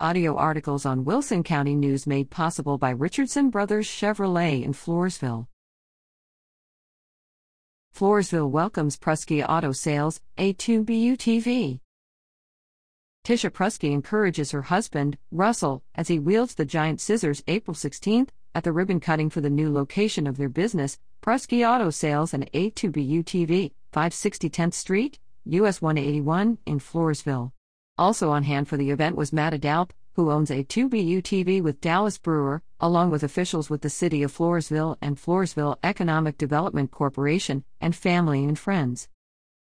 Audio articles on Wilson County News made possible by Richardson Brothers Chevrolet in Floresville. Floresville welcomes Prusky Auto Sales, A2BU TV. Tisha Prusky encourages her husband, Russell, as he wields the giant scissors April 16th at the ribbon cutting for the new location of their business, Prusky Auto Sales and A2BU TV, 560 10th Street, US 181, in Floresville. Also on hand for the event was Matt Adalp, who owns A2BU TV with Dallas Brewer, along with officials with the City of Floresville and Floresville Economic Development Corporation, and family and friends.